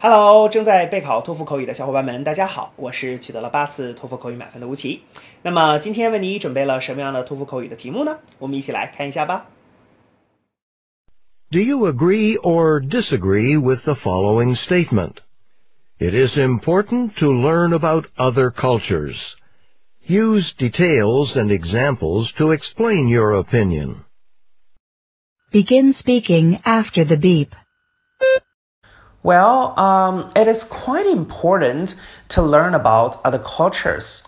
Hello，正在备考托福口语的小伙伴们，大家好，我是取得了八次托福口语满分的吴奇。那么今天为你准备了什么样的托福口语的题目呢？我们一起来看一下吧。Do you agree or disagree with the following statement? It is important to learn about other cultures. Use details and examples to explain your opinion. Begin speaking after the beep. Well, um, it is quite important to learn about other cultures.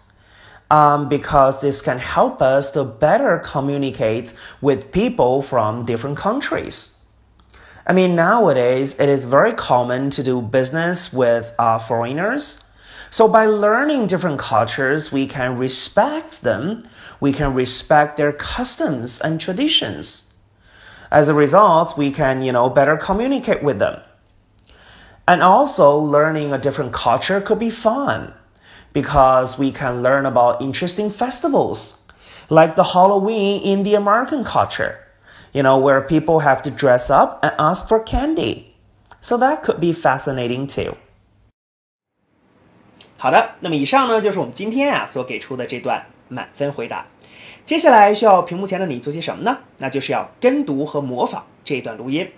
Um, because this can help us to better communicate with people from different countries. I mean, nowadays it is very common to do business with uh, foreigners. So by learning different cultures, we can respect them. We can respect their customs and traditions. As a result, we can, you know, better communicate with them. And also, learning a different culture could be fun because we can learn about interesting festivals like the Halloween in the American culture, you know, where people have to dress up and ask for candy. So that could be fascinating too. 好的，那么以上呢就是我们今天啊所给出的这段满分回答。接下来需要屏幕前的你做些什么呢？那就是要跟读和模仿这段录音。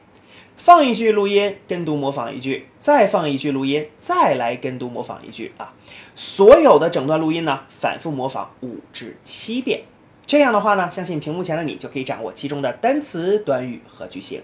放一句录音，跟读模仿一句，再放一句录音，再来跟读模仿一句啊！所有的整段录音呢，反复模仿五至七遍。这样的话呢，相信屏幕前的你就可以掌握其中的单词、短语和句型。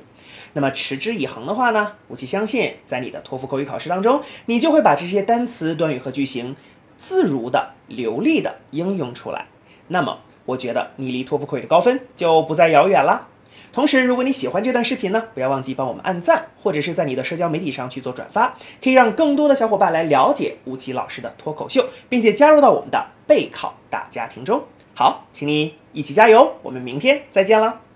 那么持之以恒的话呢，我相信在你的托福口语考试当中，你就会把这些单词、短语和句型自如的、流利的应用出来。那么，我觉得你离托福口语的高分就不再遥远了。同时，如果你喜欢这段视频呢，不要忘记帮我们按赞，或者是在你的社交媒体上去做转发，可以让更多的小伙伴来了解吴奇老师的脱口秀，并且加入到我们的备考大家庭中。好，请你一起加油，我们明天再见了。